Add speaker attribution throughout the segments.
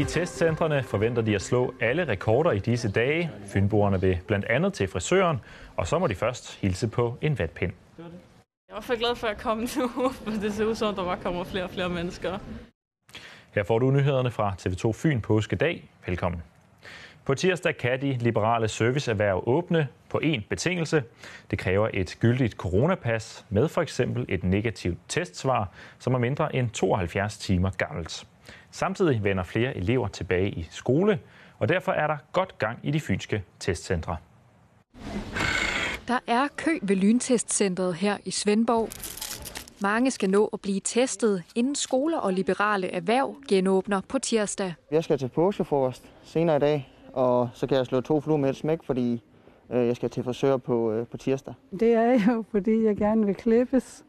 Speaker 1: I testcentrene forventer de at slå alle rekorder i disse dage. Fynboerne vil blandt andet til frisøren, og så må de først hilse på en vatpind.
Speaker 2: Jeg hvert fald glad for at komme nu, for det ser ud som, der bare kommer flere og flere mennesker.
Speaker 1: Her får du nyhederne fra TV2 Fyn påskedag. Velkommen. På tirsdag kan de liberale serviceerhverv åbne på én betingelse. Det kræver et gyldigt coronapas med for eksempel et negativt testsvar, som er mindre end 72 timer gammelt. Samtidig vender flere elever tilbage i skole, og derfor er der godt gang i de fynske testcentre.
Speaker 3: Der er kø ved lyntestcentret her i Svendborg. Mange skal nå at blive testet, inden skoler og liberale erhverv genåbner på tirsdag.
Speaker 4: Jeg skal til påskefrokost senere i dag, og så kan jeg slå to fluer med et smæk, fordi øh, jeg skal til frisør på, øh, på tirsdag.
Speaker 5: Det er jo, fordi jeg gerne vil klippes,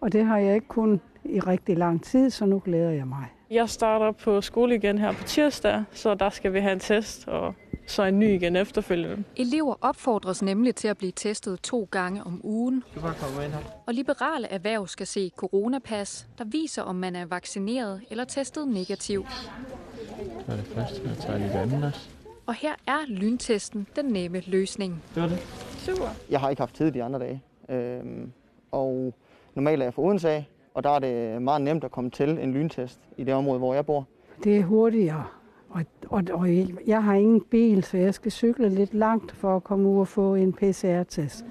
Speaker 5: og det har jeg ikke kun i rigtig lang tid, så nu glæder jeg mig.
Speaker 2: Jeg starter på skole igen her på tirsdag, så der skal vi have en test, og så en ny igen efterfølgende.
Speaker 3: Elever opfordres nemlig til at blive testet to gange om ugen.
Speaker 4: Du bare komme ind her.
Speaker 3: Og liberale erhverv skal se coronapas, der viser, om man er vaccineret eller testet negativ.
Speaker 4: Så er det første, jeg tager lige det andet også.
Speaker 3: Og her er lyntesten den nemme løsning.
Speaker 4: Det var det.
Speaker 2: Super.
Speaker 4: Jeg har ikke haft tid de andre dage, øhm, og normalt er jeg fra Odense af, og der er det meget nemt at komme til en lyntest i det område, hvor jeg bor.
Speaker 5: Det er hurtigere, og, og, og jeg har ingen bil, så jeg skal cykle lidt langt for at komme ud og få en PCR-test.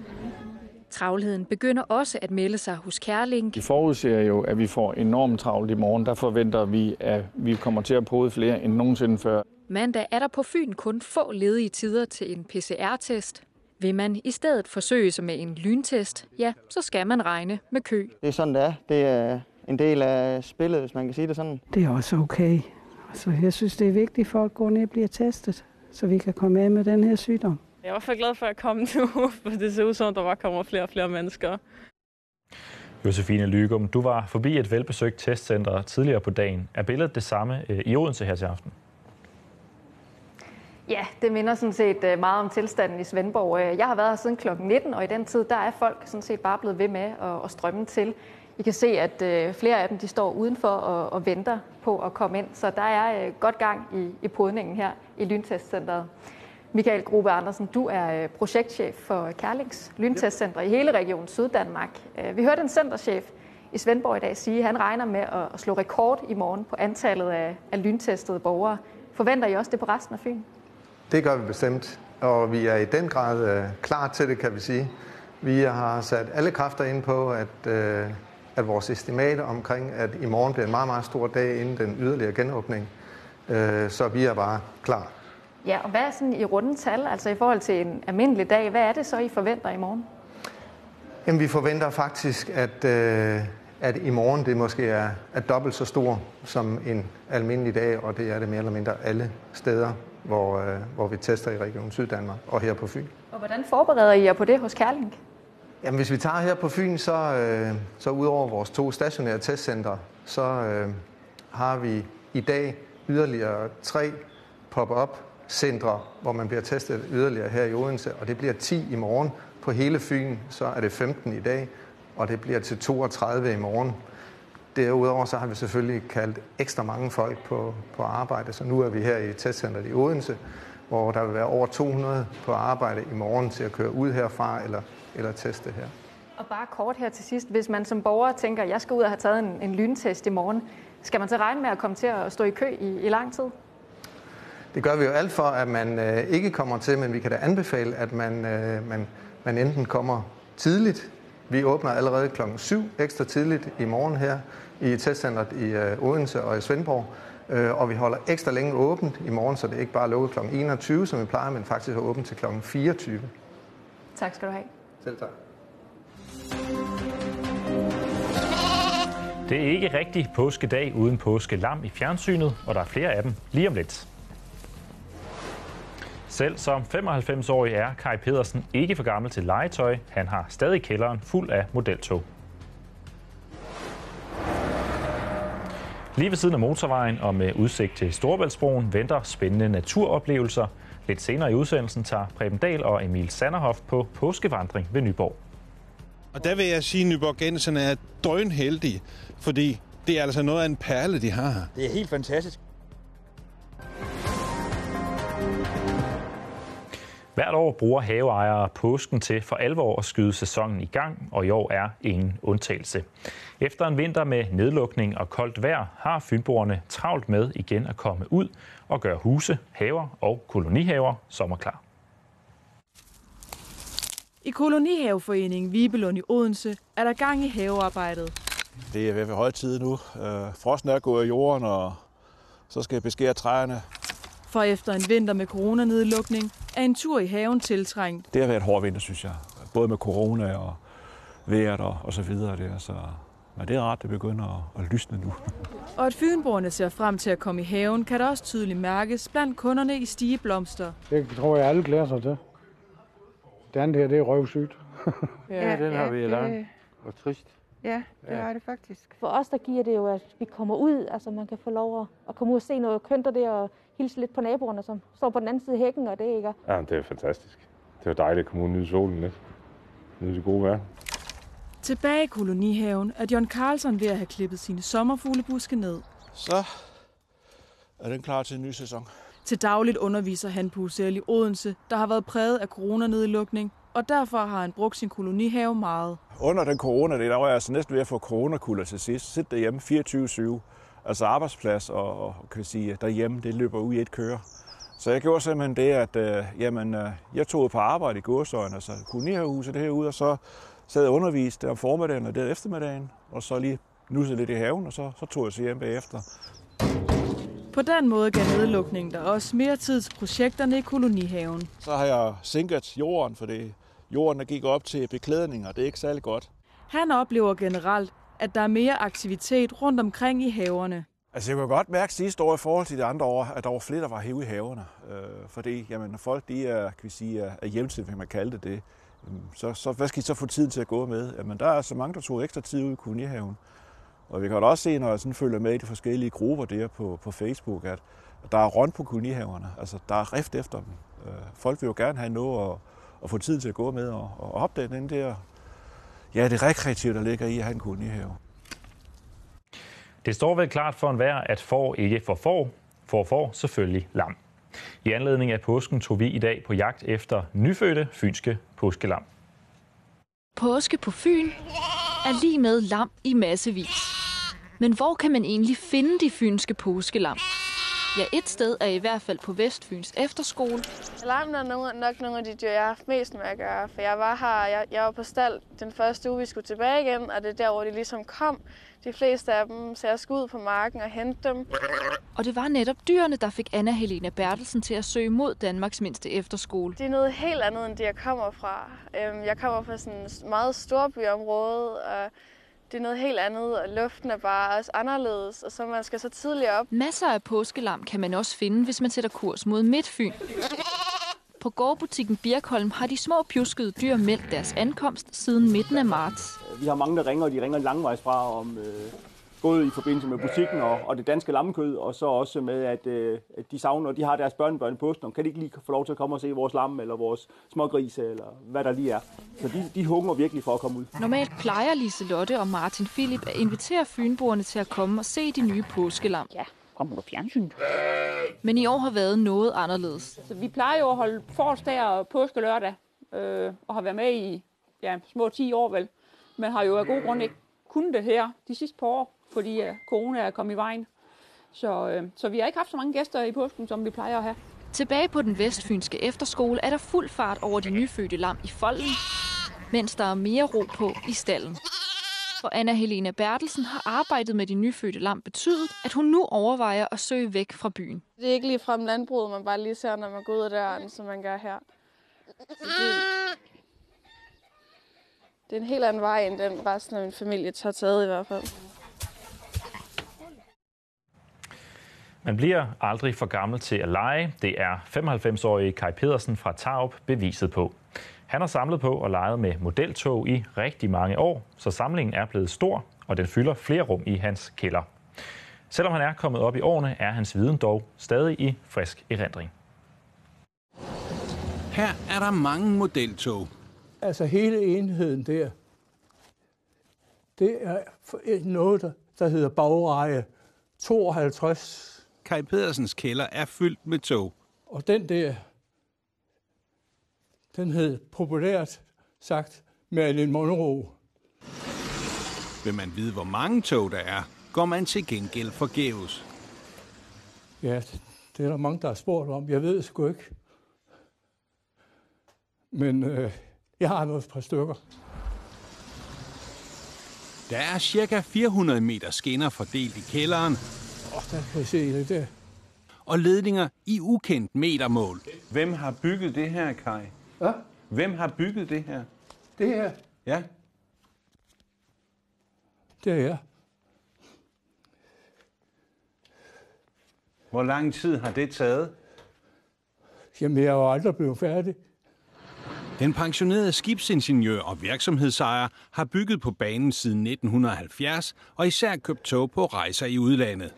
Speaker 3: Travlheden begynder også at melde sig hos Kærling.
Speaker 6: De forudser jo, at vi får enormt travlt i morgen. Der forventer vi, at vi kommer til at prøve flere end nogensinde før.
Speaker 3: Mandag er der på Fyn kun få ledige tider til en PCR-test. Vil man i stedet forsøge sig med en lyntest, ja, så skal man regne med kø.
Speaker 4: Det er sådan, det er. Det er en del af spillet, hvis man kan sige det sådan.
Speaker 5: Det er også okay. Så jeg synes, det er vigtigt, at folk går ned og bliver testet, så vi kan komme af med den her sygdom.
Speaker 2: Jeg er i hvert fald glad for at komme nu, for det ser ud som, der bare kommer flere og flere mennesker.
Speaker 1: Josefine Lygum, du var forbi et velbesøgt testcenter tidligere på dagen. Er billedet det samme øh, i Odense her til aften?
Speaker 7: Ja, det minder sådan set øh, meget om tilstanden i Svendborg. Øh, jeg har været her siden kl. 19, og i den tid, der er folk sådan set bare blevet ved med at, strømme til. I kan se, at øh, flere af dem de står udenfor og, og venter på at komme ind, så der er godt gang i, i podningen her i Lyntestcenteret. Michael Grube Andersen, du er projektchef for Kærlings Lyntestcenter i hele regionen Syddanmark. Vi hørte en centerchef i Svendborg i dag sige, at han regner med at slå rekord i morgen på antallet af, af lyntestede borgere. Forventer I også det på resten af Fyn?
Speaker 8: Det gør vi bestemt, og vi er i den grad uh, klar til det, kan vi sige. Vi har sat alle kræfter ind på, at, uh, at vores estimat omkring, at i morgen bliver en meget, meget stor dag inden den yderligere genåbning. Uh, så vi er bare klar.
Speaker 7: Ja, og hvad er sådan i runde tal, altså i forhold til en almindelig dag, hvad er det så, I forventer i morgen?
Speaker 8: Jamen, vi forventer faktisk, at, uh, at i morgen det måske er, er dobbelt så stor som en almindelig dag, og det er det mere eller mindre alle steder hvor, øh, hvor vi tester i Region Syddanmark og her på Fyn.
Speaker 7: Og hvordan forbereder I jer på det hos Kærling?
Speaker 8: Jamen, hvis vi tager her på Fyn, så, øh, så udover vores to stationære testcentre, så øh, har vi i dag yderligere tre pop-up centre, hvor man bliver testet yderligere her i Odense, og det bliver 10 i morgen. På hele Fyn, så er det 15 i dag, og det bliver til 32 i morgen. Derudover så har vi selvfølgelig kaldt ekstra mange folk på, på arbejde, så nu er vi her i testcenteret i Odense, hvor der vil være over 200 på arbejde i morgen til at køre ud herfra eller, eller teste her.
Speaker 7: Og bare kort her til sidst, hvis man som borger tænker, at jeg skal ud og have taget en, en lyntest i morgen, skal man så regne med at komme til at stå i kø i, i lang tid?
Speaker 8: Det gør vi jo alt for, at man øh, ikke kommer til, men vi kan da anbefale, at man, øh, man, man enten kommer tidligt. Vi åbner allerede klokken 7 ekstra tidligt i morgen her, i testcenteret i øh, Odense og i Svendborg. Øh, og vi holder ekstra længe åbent i morgen, så det er ikke bare lukket kl. 21, som vi plejer, men faktisk er åbent til kl. 24.
Speaker 7: Tak skal du have.
Speaker 8: Selv tak.
Speaker 1: Det er ikke rigtig påskedag uden påskelam i fjernsynet, og der er flere af dem lige om lidt. Selv som 95-årig er Kai Pedersen ikke for gammel til legetøj. Han har stadig kælderen fuld af modeltog. Lige ved siden af motorvejen og med udsigt til Storvældsbroen venter spændende naturoplevelser. Lidt senere i udsendelsen tager Preben Dahl og Emil Sanderhoff på påskevandring ved Nyborg.
Speaker 9: Og der vil jeg sige, at nyborgenserne er døgnheldige, fordi det er altså noget af en perle, de har.
Speaker 10: Det er helt fantastisk.
Speaker 1: Hvert år bruger haveejere påsken til for alvor at skyde sæsonen i gang, og i år er ingen undtagelse. Efter en vinter med nedlukning og koldt vejr har fynboerne travlt med igen at komme ud og gøre huse, haver og kolonihaver sommerklar.
Speaker 10: I Kolonihaveforeningen Vibelund i Odense er der gang i havearbejdet.
Speaker 11: Det er ved høj tid nu. Øh, frosten er gået i jorden, og så skal jeg beskære træerne.
Speaker 10: For efter en vinter med coronanedlukning er en tur i haven tiltrængt.
Speaker 11: Det har været et hård vinter, synes jeg. Både med corona og vejret og, og så videre. Der. Så, men det er ret, det begynder at, at lysne nu.
Speaker 10: Og at fynboerne ser frem til at komme i haven, kan der også tydeligt mærkes blandt kunderne i stige blomster.
Speaker 12: Det tror jeg, alle glæder sig til. Det andet her, det er røvsygt.
Speaker 13: Ja, den har vi i lang og trist.
Speaker 14: Ja, det er det faktisk.
Speaker 15: For os, der giver det jo, at vi kommer ud, altså man kan få lov at, at komme ud og se noget kønt der og hilse lidt på naboerne, som står på den anden side af hækken, og det ikke
Speaker 13: Ja, det er fantastisk. Det er dejligt at komme ud og nyde solen lidt. Nyde det gode vejr.
Speaker 10: Tilbage i kolonihaven er John Carlson ved at have klippet sine sommerfuglebuske ned.
Speaker 11: Så er den klar til en ny sæson.
Speaker 10: Til dagligt underviser han på UCL i Odense, der har været præget af coronanedlukning, og derfor har han brugt sin kolonihave meget.
Speaker 11: Under den corona, der var jeg altså næsten ved at få coronakulder til sidst. Sitte derhjemme 24-7. Altså arbejdsplads og, og kan sige, derhjemme, det løber ud i et køre. Så jeg gjorde simpelthen det, at øh, jamen, øh, jeg tog på arbejde i gårsøjen, altså kolonihavehuset herude, og så sad og underviste om formiddagen og der eftermiddagen, og så lige nussede lidt i haven, og så, så tog jeg sig hjem bagefter.
Speaker 10: På den måde gav nedlukningen der også mere tid til projekterne i kolonihaven.
Speaker 11: Så har jeg sænket jorden, for det jorden der gik op til beklædning, og det er ikke særlig godt.
Speaker 10: Han oplever generelt, at der er mere aktivitet rundt omkring i haverne.
Speaker 11: Altså jeg kunne godt mærke sidste år i forhold til de andre år, at der var flere, der var hævet i haverne. Øh, fordi jamen, folk de er, kan vi sige, er hjemtil, kan man kalde det det, så, så hvad skal I så få tiden til at gå med? Jamen der er så mange, der tog ekstra tid ud i kolonihaven. Og vi kan da også se, når jeg sådan følger med i de forskellige grupper der på, på Facebook, at der er rundt på kolonihaverne. Altså, der er rift efter dem. Øh, folk vil jo gerne have noget at, at få tid til at gå med og, og opdage den der, ja, det rekreative, der ligger i at have en kolonihave.
Speaker 1: Det står vel klart for enhver, at får ikke for får, for får selvfølgelig lam. I anledning af påsken tog vi i dag på jagt efter nyfødte fynske påskelam.
Speaker 3: Påske på Fyn er lige med lam i massevis. Men hvor kan man egentlig finde de fynske påskelam? Ja, et sted er i hvert fald på Vestfyns efterskole.
Speaker 2: Lammen er nogle, nok nogle af de dyr, jeg har haft mest med at gøre. For jeg var her, jeg, jeg var på stald den første uge, vi skulle tilbage igen, og det er der, hvor de ligesom kom. De fleste af dem, så jeg skulle ud på marken og hente dem.
Speaker 3: Og det var netop dyrene, der fik Anna Helena Bertelsen til at søge mod Danmarks mindste efterskole.
Speaker 2: Det er noget helt andet, end det jeg kommer fra. Øhm, jeg kommer fra sådan et meget storbyområde, og det er noget helt andet, og luften er bare også anderledes, og så man skal så tidligt op.
Speaker 3: Masser af påskelam kan man også finde, hvis man sætter kurs mod Midtfyn. På gårdbutikken Birkholm har de små pjuskede dyr meldt deres ankomst siden midten af marts.
Speaker 16: Vi har mange, der ringer, og de ringer langvejs fra om øh, både i forbindelse med butikken og, og det danske lammekød, og så også med, at, øh, at de savner, og de har deres børnebørn i påsken, kan de ikke lige få lov til at komme og se vores lam, eller vores smågrise, eller hvad der lige er. Så de, de hunger virkelig for at komme ud.
Speaker 3: Normalt plejer Lise Lotte og Martin Philip at invitere fynboerne til at komme og se de nye påskelam.
Speaker 15: Ja, kommer på fjernsyn.
Speaker 3: Men i år har været noget anderledes.
Speaker 15: Så vi plejer jo at holde forårsdag og påske lørdag, øh, og har været med i ja, små 10 år vel. Men har jo af god grund ikke kunnet det her de sidste par år, fordi uh, corona er kommet i vejen. Så, øh, så vi har ikke haft så mange gæster i påsken, som vi plejer at have.
Speaker 3: Tilbage på den vestfynske efterskole er der fuld fart over de nyfødte lam i folden, mens der er mere ro på i stallen. For Anna Helena Bertelsen har arbejdet med de nyfødte lam betydet, at hun nu overvejer at søge væk fra byen.
Speaker 2: Det er ikke lige frem landbruget, man bare lige ser, når man går ud af døren, som man gør her. Det, det er en helt anden vej, end den resten af min familie tager taget i hvert fald.
Speaker 1: Man bliver aldrig for gammel til at lege. Det er 95-årige Kai Pedersen fra Tarup beviset på. Han har samlet på og leget med modeltog i rigtig mange år, så samlingen er blevet stor, og den fylder flere rum i hans kælder. Selvom han er kommet op i årene, er hans viden dog stadig i frisk erindring.
Speaker 9: Her er der mange modeltog.
Speaker 12: Altså hele enheden der, det er noget, der, der hedder bagreje 52.
Speaker 9: Kai Pedersens kælder er fyldt med tog.
Speaker 12: Og den der,
Speaker 17: Den hed populært sagt Marilyn Monroe.
Speaker 18: Vil man vide, hvor mange tog der er, går man til gengæld forgæves.
Speaker 17: Ja, det er der mange, der har spurgt om. Jeg ved sgu ikke. Men øh, jeg har noget par stykker.
Speaker 18: Der er cirka 400 meter skinner fordelt i kælderen.
Speaker 17: Åh, oh, der kan I se det der.
Speaker 18: Og ledninger i ukendt metermål.
Speaker 19: Hvem har bygget det her, Kai?
Speaker 17: Hvad?
Speaker 19: Hvem har bygget det her?
Speaker 17: Det her,
Speaker 19: Ja.
Speaker 17: det er jeg.
Speaker 19: Hvor lang tid har det taget?
Speaker 17: Jamen, jeg er jo aldrig blevet færdig.
Speaker 18: Den pensionerede skibsingeniør og virksomhedsejer har bygget på banen siden 1970 og især købt tog på rejser i udlandet.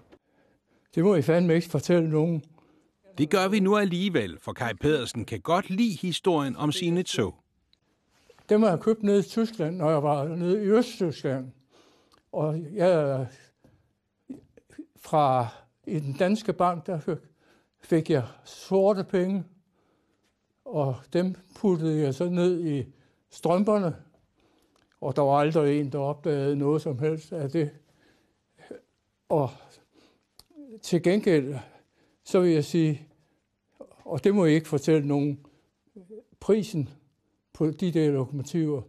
Speaker 17: Det må I fandme ikke fortælle nogen.
Speaker 18: Det gør vi nu alligevel, for Kai Pedersen kan godt lide historien om sine tog.
Speaker 17: Dem har jeg købt nede i Tyskland, når jeg var nede i Østtyskland. Og jeg fra i den danske bank, der fik, jeg sorte penge, og dem puttede jeg så ned i strømperne, og der var aldrig en, der opdagede noget som helst af det. Og til gengæld, så vil jeg sige, og det må jeg ikke fortælle nogen, prisen på de der lokomotiver,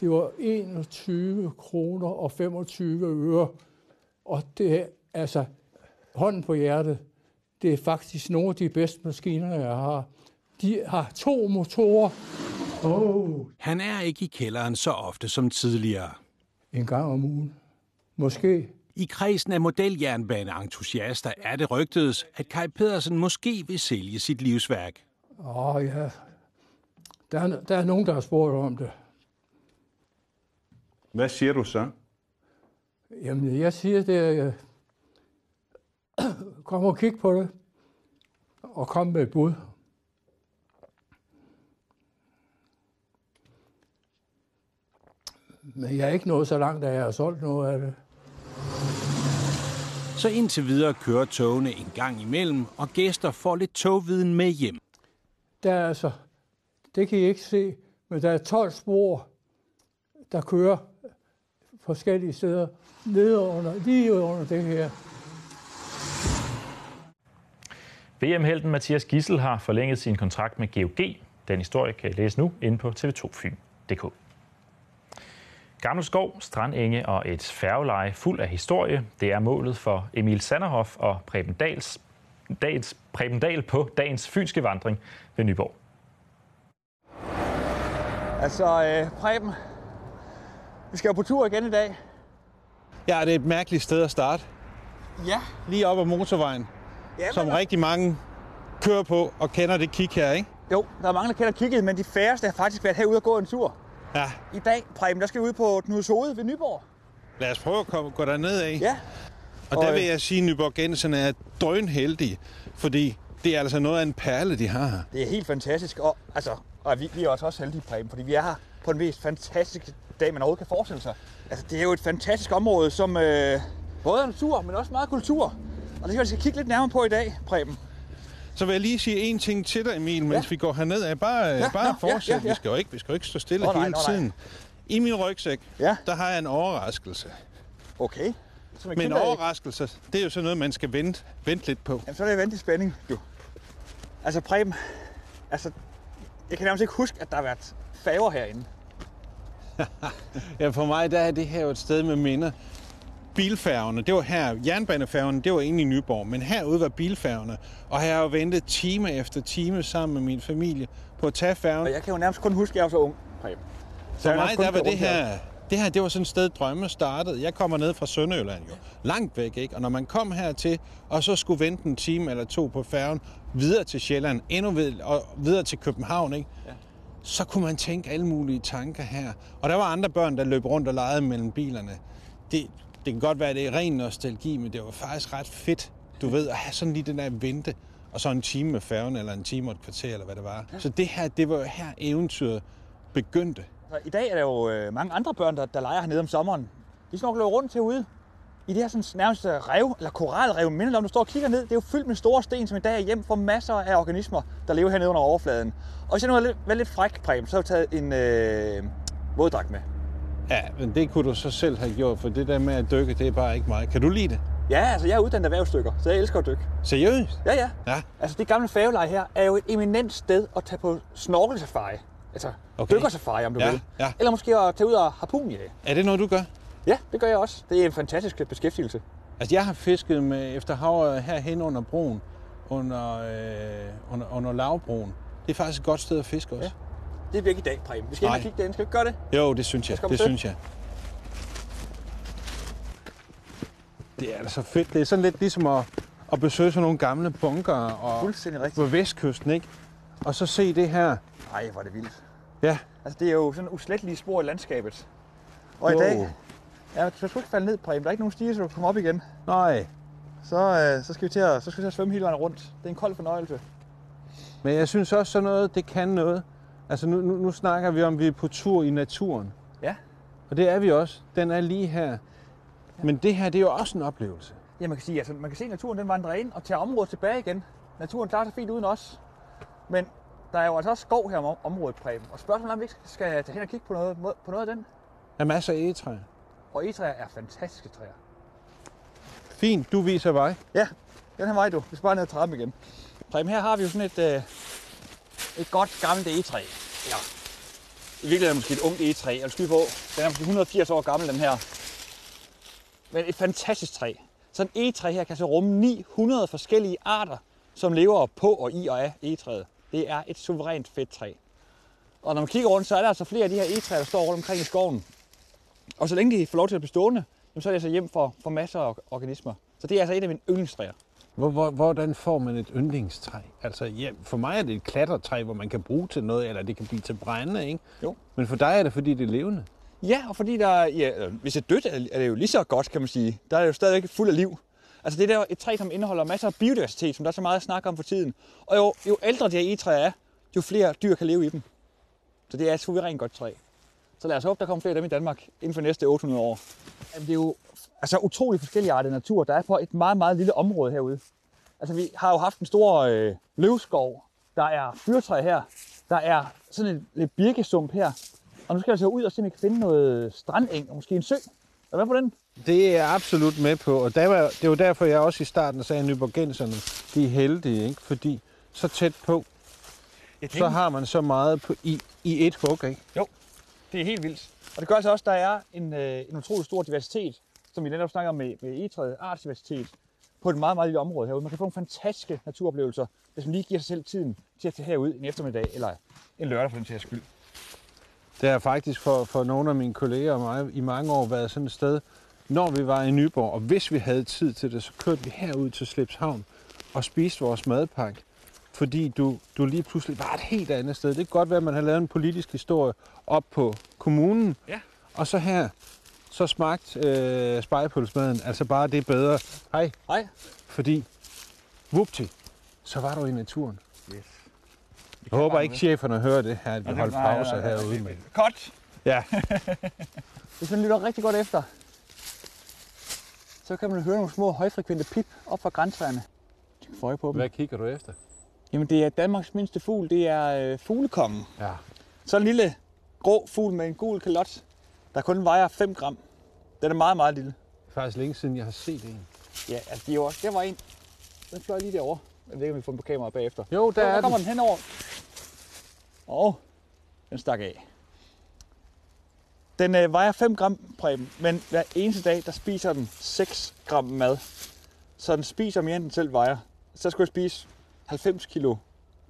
Speaker 17: det var 21 kroner og 25 øre. Og det er altså hånden på hjertet. Det er faktisk nogle af de bedste maskiner, jeg har. De har to motorer. Oh.
Speaker 18: Han er ikke i kælderen så ofte som tidligere.
Speaker 17: En gang om ugen. Måske.
Speaker 18: I kredsen af modeljernbaneentusiaster er det rygtedes, at Kai Pedersen måske vil sælge sit livsværk.
Speaker 17: Åh oh, ja, der er, der er nogen, der har spurgt om det.
Speaker 19: Hvad siger du så?
Speaker 17: Jamen, jeg siger det, øh, kom og kig på det, og kom med et bud. Men jeg er ikke nået så langt, at jeg har solgt noget af det.
Speaker 18: Så indtil videre kører togene en gang imellem, og gæster får lidt togviden med hjem.
Speaker 17: Der er altså, det kan I ikke se, men der er 12 spor, der kører forskellige steder, nede under, lige under det her.
Speaker 1: VM-helten Mathias Gissel har forlænget sin kontrakt med GOG. Den historie kan I læse nu inde på tv2fyn.dk. Gammel skov, strandenge og et færgeleje fuld af historie. Det er målet for Emil Sanderhoff og Preben, Dals, dagens, Preben Dahl på dagens fynske vandring ved Nyborg.
Speaker 20: Altså, øh, Preben, vi skal jo på tur igen i dag.
Speaker 19: Ja, det er et mærkeligt sted at starte.
Speaker 20: Ja.
Speaker 19: Lige op ad motorvejen,
Speaker 20: Ja,
Speaker 19: som
Speaker 20: men-
Speaker 19: rigtig mange kører på og kender det kig her, ikke?
Speaker 20: Jo, der er mange, der kender kigget, men de færreste har faktisk været herude og gå en tur.
Speaker 19: Ja.
Speaker 20: I dag, Preben, der skal vi ud på Knuds Hoved ved Nyborg.
Speaker 19: Lad os prøve at komme, gå derned af.
Speaker 20: Ja.
Speaker 19: Og,
Speaker 20: Og,
Speaker 19: der
Speaker 20: øh,
Speaker 19: vil jeg sige, at Nyborgenserne er drønheldige, fordi det er altså noget af en perle, de har her.
Speaker 20: Det er helt fantastisk, og, altså, og vi, vi er også, også heldige, Preben, fordi vi er her på den mest fantastiske dag, man overhovedet kan forestille sig. Altså, det er jo et fantastisk område, som øh, både er natur, men også meget kultur. Og det kan vi skal kigge lidt nærmere på i dag, Preben.
Speaker 19: Så vil jeg lige sige en ting til dig, Emil, mens ja. vi går herned. Bare,
Speaker 20: Ja,
Speaker 19: bare
Speaker 20: ja,
Speaker 19: fortsæt.
Speaker 20: ja, ja, ja.
Speaker 19: Vi, skal jo ikke, vi skal jo ikke stå stille
Speaker 20: Åh, nej,
Speaker 19: hele
Speaker 20: nej.
Speaker 19: tiden. I min rygsæk,
Speaker 20: ja.
Speaker 19: der har jeg en overraskelse.
Speaker 20: Okay. Som
Speaker 19: Men overraskelse, det er jo sådan noget, man skal vente, vente lidt på.
Speaker 20: Jamen, så er det vent i spænding, du. Altså, Preben, altså, jeg kan nærmest ikke huske, at der har været faver herinde.
Speaker 19: Ja, for mig der er det her jo et sted med minder. Bilfærgerne, det var her. Jernbanefærgerne, det var inde i Nyborg. Men herude var bilfærgerne. Og her har jeg jo ventet time efter time sammen med min familie på at tage færgen.
Speaker 20: Og jeg kan jo nærmest kun huske, at jeg var så ung, Preben.
Speaker 19: For
Speaker 20: jeg har
Speaker 19: mig, der var det
Speaker 20: her.
Speaker 19: her, det her, det var sådan et sted, drømme startede. Jeg kommer ned fra Sønderjylland jo, langt væk, ikke? Og når man kom hertil, og så skulle vente en time eller to på færgen, videre til Sjælland, endnu ved, og videre til København, ikke?
Speaker 20: Ja.
Speaker 19: Så kunne man tænke alle mulige tanker her. Og der var andre børn, der løb rundt og legede mellem bilerne. Det, det kan godt være, at det er ren nostalgi, men det var faktisk ret fedt, du ved, at have sådan lige den der vente, og så en time med færgen, eller en time og et kvarter, eller hvad det var. Ja. Så det her, det var jo her eventyret begyndte.
Speaker 20: Så I dag er der jo øh, mange andre børn, der, der leger hernede om sommeren. De snokler jo rundt herude. i det her sådan, nærmest rev, eller koralrev, minder om, du står og kigger ned, det er jo fyldt med store sten, som i dag er hjem for masser af organismer, der lever hernede under overfladen. Og hvis jeg nu er lidt, lidt fræk, Preben, så har jeg taget en øh, våddragt med.
Speaker 19: Ja, men det kunne du så selv have gjort, for det der med at dykke, det er bare ikke mig. Kan du lide det?
Speaker 20: Ja, altså jeg er uddannet erhvervsstykker, så jeg elsker at dykke.
Speaker 19: Seriøst?
Speaker 20: Ja, ja.
Speaker 19: Ja.
Speaker 20: Altså det gamle færgeleje her er jo et eminent sted at tage på snorkelsafari. Altså okay. dykkersafari, om du
Speaker 19: Ja,
Speaker 20: vil.
Speaker 19: ja.
Speaker 20: Eller måske at tage ud og harpunjage.
Speaker 19: Er det noget, du gør?
Speaker 20: Ja, det gør jeg også. Det er en fantastisk beskæftigelse.
Speaker 19: Altså, jeg har fisket med efter her hen under broen, under, øh, under, under lavbroen. Det er faktisk et godt sted at fiske også.
Speaker 20: Det er ikke i dag, Preben. Vi skal ind og
Speaker 19: Nej.
Speaker 20: kigge derinde. Skal vi gøre det?
Speaker 19: Jo, det synes jeg. Det
Speaker 20: til.
Speaker 19: synes jeg. Det er da så fedt. Det er sådan lidt ligesom at, at besøge sådan nogle gamle bunker og
Speaker 20: Fuldstændig rigtigt.
Speaker 19: på vestkysten, ikke? Og så se det her.
Speaker 20: Nej, hvor er det vildt.
Speaker 19: Ja.
Speaker 20: Altså det er jo sådan uslettelige spor i landskabet. Og i
Speaker 19: Wow.
Speaker 20: dag, ja, du skal ikke falde ned, Preben. Der er ikke nogen stiger, så du kan komme op igen.
Speaker 19: Nej.
Speaker 20: Så, øh, så, skal vi til at, så skal vi til at svømme hele vejen rundt. Det er en kold fornøjelse.
Speaker 19: Men jeg synes også sådan noget, det kan noget. Altså nu, nu, nu snakker vi om, at vi er på tur i naturen.
Speaker 20: Ja.
Speaker 19: Og det er vi også. Den er lige her. Men det her, det er jo også en oplevelse.
Speaker 20: Ja, man kan sige, altså, man kan se, at naturen den vandrer ind og tager området tilbage igen. Naturen klarer sig fint uden os. Men der er jo altså også skov her om området, Preben. Og spørgsmålet er, om vi ikke skal tage hen og kigge på noget, på noget af den.
Speaker 19: Der er masser af egetræer.
Speaker 20: Og egetræer er fantastiske træer.
Speaker 19: Fint, du viser vej.
Speaker 20: Ja, den her vej du. Vi skal bare ned ad trappen igen. Preben, her har vi jo sådan et, øh, et godt gammelt egetræ. Ja. I virkeligheden måske et ungt egetræ. Jeg vil skyde på. Den er måske 180 år gammel, den her. Men et fantastisk træ. Sådan et egetræ her kan så rumme 900 forskellige arter, som lever på og i og af egetræet. Det er et suverænt fedt træ. Og når man kigger rundt, så er der altså flere af de her egetræer, der står rundt omkring i skoven. Og så længe de får lov til at blive stående, så er det altså hjem for, for masser af organismer. Så det er altså et af mine yndlingstræer.
Speaker 19: Hvor, hvor, hvordan får man et yndlingstræ? Altså, ja, for mig er det et klatretræ, hvor man kan bruge til noget, eller det kan blive til brænde, ikke?
Speaker 20: Jo.
Speaker 19: Men for dig er det, fordi det er levende.
Speaker 20: Ja, og fordi der, er- ja, øh, hvis det er dødt, er det jo lige så godt, kan man sige. Der er det jo stadigvæk fuld af liv. Altså det er der et træ, som indeholder masser af biodiversitet, som der er så meget at snakke om for tiden. Og jo, jo ældre de her egetræer er, jo flere dyr kan leve i dem. Så det er et suverænt godt træ. Så lad os håbe, der kommer flere af dem i Danmark inden for næste 800 år. Jamen, det er jo altså, utrolig forskellige arter natur, der er på et meget, meget lille område herude. Altså vi har jo haft en stor øh, løvskov, der er fyrtræ her, der er sådan en lidt birkesump her, og nu skal jeg så ud og se, om jeg kan finde noget strandeng og måske en sø. Er du med på den?
Speaker 19: Det er jeg absolut med på, og der var, det var derfor, jeg også i starten sagde, at nyborgenserne, de er heldige, ikke? Fordi så tæt på,
Speaker 20: Ja,
Speaker 19: så har man så meget på, i, i et hug, ikke?
Speaker 20: Jo, det er helt vildt. Og det gør altså også, at der er en, øh, en utrolig stor diversitet, som vi netop snakker om med, med egetræet, artsdiversitet, på et meget, meget lille område herude. Man kan få nogle fantastiske naturoplevelser, hvis man lige giver sig selv tiden til at tage herud en eftermiddag, eller en lørdag for den sags skyld.
Speaker 19: Det har faktisk for, for nogle af mine kolleger og mig i mange år været sådan et sted, når vi var i Nyborg, og hvis vi havde tid til det, så kørte vi herud til Slipshavn og spiste vores madpakke. Fordi du, du lige pludselig var et helt andet sted. Det kan godt være, at man har lavet en politisk historie op på kommunen.
Speaker 20: Ja.
Speaker 19: Og så her, så smagt øh, spejepølsmaden, altså bare det bedre. Hej.
Speaker 20: Hej.
Speaker 19: Fordi, vupti, så var du i naturen.
Speaker 20: Yes.
Speaker 19: Jeg håber ikke, cheferne hører det her, at vi pauser
Speaker 20: nej, nej,
Speaker 19: herude. Men...
Speaker 20: Godt!
Speaker 19: Ja.
Speaker 20: Hvis man lytter rigtig godt efter, så kan man høre nogle små højfrekvente pip op fra græntræerne. Du kan få øje på dem.
Speaker 19: Hvad kigger du efter?
Speaker 20: Jamen det er Danmarks mindste fugl, det er øh, fuglekongen.
Speaker 19: Ja.
Speaker 20: Så en lille grå fugl med en gul kalot, der kun vejer 5 gram. Den er meget, meget lille.
Speaker 19: Faktisk længe siden, jeg har set en.
Speaker 20: Ja, altså det er jo også, der var en. Den fløj lige derovre. Jeg ved ikke, om vi får den på kamera bagefter.
Speaker 19: Jo, der
Speaker 20: Så,
Speaker 19: er
Speaker 20: der kommer
Speaker 19: den.
Speaker 20: den henover. Og den stak af. Den øh, vejer 5 gram, Preben, men hver eneste dag, der spiser den 6 gram mad. Så den spiser mere, end den selv vejer. Så skulle jeg spise 90 kilo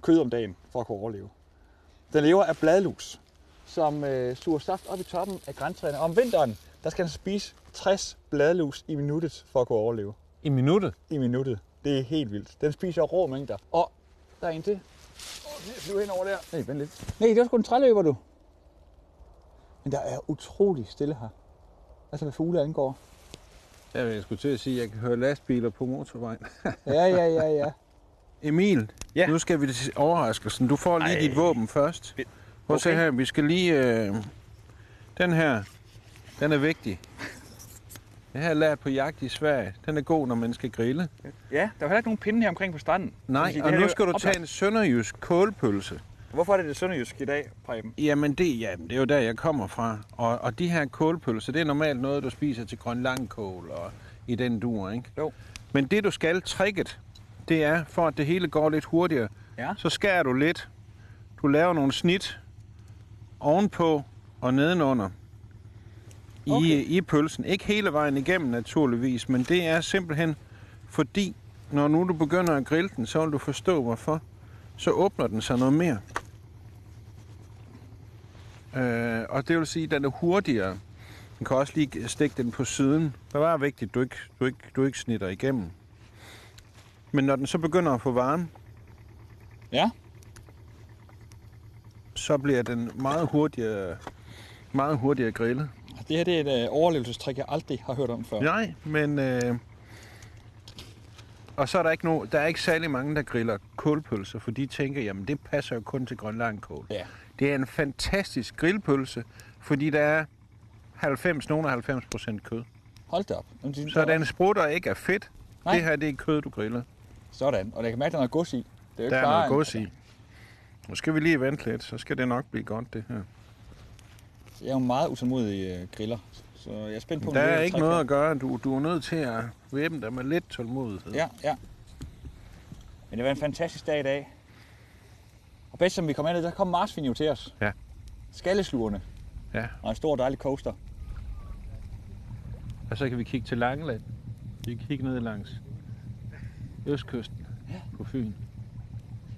Speaker 20: kød om dagen, for at kunne overleve. Den lever af bladlus, som øh, suger saft op i toppen af græntræerne. Om vinteren, der skal den spise 60 bladlus i minuttet, for at kunne overleve.
Speaker 19: I minuttet?
Speaker 20: I minuttet. Det er helt vildt. Den spiser rå mængder. Og der er en til. Åh, den flyver hen over der. Nej, vent lidt. Nej, det var sgu en træløber, du. Men der er utrolig stille her. Altså, hvad fugle angår.
Speaker 19: Ja, jeg skulle til at sige, at jeg kan høre lastbiler på motorvejen.
Speaker 20: Ja, ja, ja, ja.
Speaker 19: Emil, ja. nu skal vi til overraskelsen. Du får lige
Speaker 20: Ej.
Speaker 19: dit våben først. Prøv at se
Speaker 20: Okay.
Speaker 19: her, vi skal lige... Øh, den her, den er vigtig. Det har jeg lært på jagt i Sverige. Den er god, når man skal grille.
Speaker 20: Ja, der er heller ikke nogen pinde her omkring på stranden.
Speaker 19: Nej,
Speaker 20: sige,
Speaker 19: og
Speaker 20: her
Speaker 19: nu
Speaker 20: er
Speaker 19: skal du
Speaker 20: oplagt.
Speaker 19: tage en sønderjysk kålpølse.
Speaker 20: Hvorfor er det det sønderjysk i dag, Preben?
Speaker 19: Jamen, det, ja, det er jo der, jeg kommer fra. Og, og de her kålpølser, det er normalt noget, du spiser til grøn langkål og i den dur, ikke?
Speaker 20: Jo.
Speaker 19: Men det, du skal, tricket, det er, for at det hele går lidt hurtigere,
Speaker 20: Ja.
Speaker 19: så skærer du lidt. Du laver nogle snit ovenpå og nedenunder i,
Speaker 20: Okay.
Speaker 19: i pølsen. Ikke hele vejen igennem, naturligvis, men det er simpelthen fordi, når nu du begynder at grille den, så vil du forstå, hvorfor. Så åbner den sig noget mere. Øh, og det vil sige, at den er hurtigere. Den kan også lige stikke den på siden. Det bare vigtigt, at du ikke, du ikke, du ikke snitter igennem. Men når den så begynder at få varme,
Speaker 20: Ja.
Speaker 19: Så bliver den meget hurtigere, meget hurtigere grillet.
Speaker 20: Det her det er et øh, overlevelsestrik, jeg aldrig har hørt om før.
Speaker 19: Nej, men... Øh, og så er der ikke, no, der er ikke særlig mange, der griller kålpølser, for de tænker, jamen det passer jo kun til grønlangkål.
Speaker 20: Ja.
Speaker 19: Det er en fantastisk grillpølse, fordi der er 90, nogen 90 procent kød.
Speaker 20: Hold da op. Jamen, de-
Speaker 19: Så den sprutter ikke af fedt.
Speaker 20: Nej.
Speaker 19: Det her, det er kød, du griller.
Speaker 20: Sådan. Og jeg kan mærke, at der er noget gods i. Det er jo ikke
Speaker 19: Der er noget gods i. Nu skal vi lige vente lidt, så skal det nok blive godt, det her.
Speaker 20: Jeg er jo en meget utålmodig øh, griller, så jeg er spændt på,
Speaker 19: Der er ikke noget at gøre. Du, du er nødt til at væbne dig med lidt tålmodighed.
Speaker 20: Ja, ja. Men det var en fantastisk dag i dag. Og bedst som vi kom ind, der kom marsvin jo til os.
Speaker 19: Ja.
Speaker 20: Skalleslugerne.
Speaker 19: Ja.
Speaker 20: Og en stor dejlig coaster.
Speaker 19: Og så kan vi kigge til Langeland. Vi kan kigge ned langs østkysten
Speaker 20: Ja.
Speaker 19: på Fyn.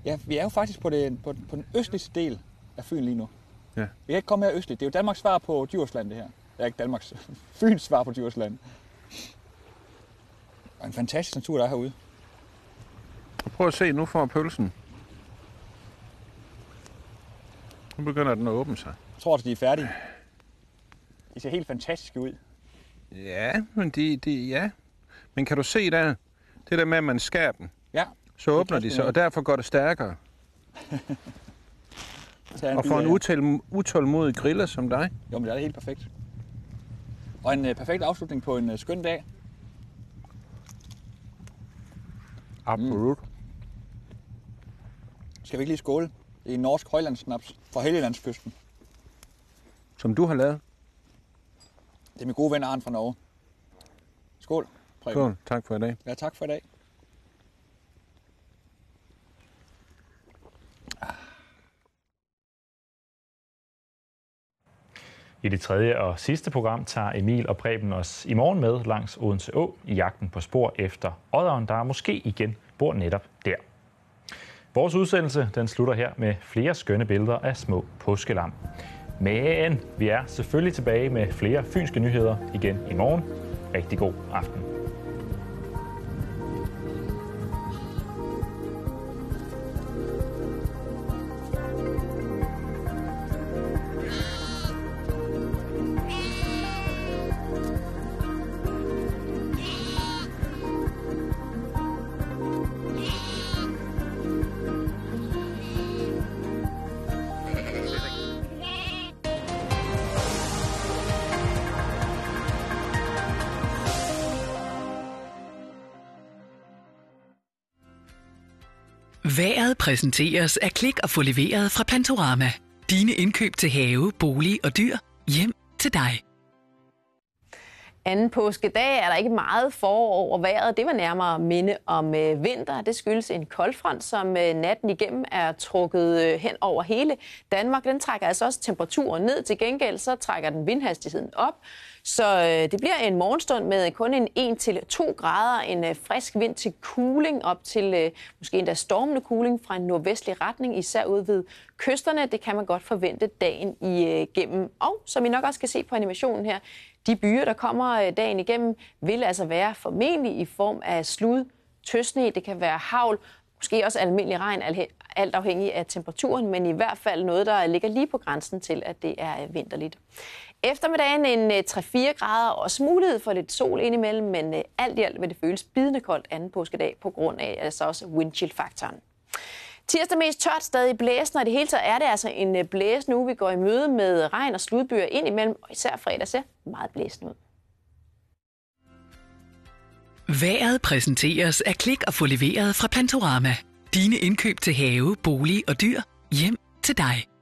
Speaker 20: Ja, vi er jo faktisk på, det, på, på den østligste del af Fyn lige nu.
Speaker 19: Ja.
Speaker 20: Vi kan ikke komme her østligt. Det er jo Danmarks svar på Djursland, det her. Det er ikke Danmarks. Fyns svar på Djursland. Og en fantastisk natur, der er herude.
Speaker 19: Og prøv at se, nu får pølsen. Nu begynder den at åbne sig.
Speaker 20: Jeg tror, at de er færdige. De ser helt fantastiske ud.
Speaker 19: Ja, men de, de, ja. Men kan du se der, det der med, at man skærer dem,
Speaker 20: Ja.
Speaker 19: Så åbner de sig, og derfor går det stærkere. Og for en
Speaker 20: af.
Speaker 19: utål, utålmodig griller som dig,
Speaker 20: Jo, men det er helt perfekt. Og en øh, perfekt afslutning på en øh, skøn dag.
Speaker 19: Absolut.
Speaker 20: Mm. Skal vi ikke lige skåle? Det er en norsk højlandssnaps fra Helgelandskysten.
Speaker 19: som du har lavet.
Speaker 20: Det er min gode ven Arne fra Norge. Skål. Preben.
Speaker 19: Skål. Tak for i dag.
Speaker 20: Ja, tak for i dag.
Speaker 1: I det tredje og sidste program tager Emil og Preben os i morgen med langs Odense Å i jagten på spor efter odderen, der måske igen bor netop der. Vores udsendelse den slutter her med flere skønne billeder af små påskelam. Men vi er selvfølgelig tilbage med flere fynske nyheder igen i morgen. Rigtig god aften.
Speaker 21: Været præsenteres af Klik og få leveret fra Plantorama. Dine indkøb til have, bolig og dyr hjem til dig.
Speaker 22: Anden påskedag er der ikke meget forår over vejret. Det var nærmere minde om øh, vinter. Det skyldes en koldfront, som øh, natten igennem er trukket øh, hen over hele Danmark. Den trækker altså også temperaturen ned. Til gengæld så trækker den vindhastigheden op. Så øh, det bliver en morgenstund med kun en 1-2 grader, en øh, frisk vind til cooling op til øh, måske endda stormende cooling fra en nordvestlig retning, især ud ved kysterne. Det kan man godt forvente dagen igennem. Øh, Og som I nok også kan se på animationen her, de byer, der kommer øh, dagen igennem, vil altså være formentlig i form af slud, tøsne, det kan være havl, måske også almindelig regn, alt afhængig af temperaturen, men i hvert fald noget, der ligger lige på grænsen til, at det er øh, vinterligt. Eftermiddagen en øh, 3-4 grader, og også mulighed for lidt sol indimellem, men øh, alt i alt vil det føles bidende koldt anden påskedag på grund af altså også windchill-faktoren. Tirsdag mest tørt, stadig blæsende, og det hele taget er det altså en øh, blæsende uge, vi går i møde med regn og sludbyer ind imellem, og især fredag ser meget blæsende ud.
Speaker 21: Været præsenteres af Klik og få leveret fra Plantorama. Dine indkøb til have, bolig og dyr. Hjem til dig.